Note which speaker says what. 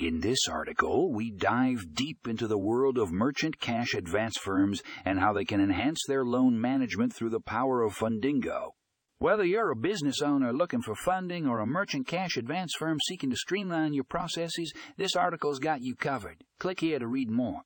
Speaker 1: In this article, we dive deep into the world of merchant cash advance firms and how they can enhance their loan management through the power of Fundingo. Whether you're a business owner looking for funding or a merchant cash advance firm seeking to streamline your processes, this article's got you covered. Click here to read more.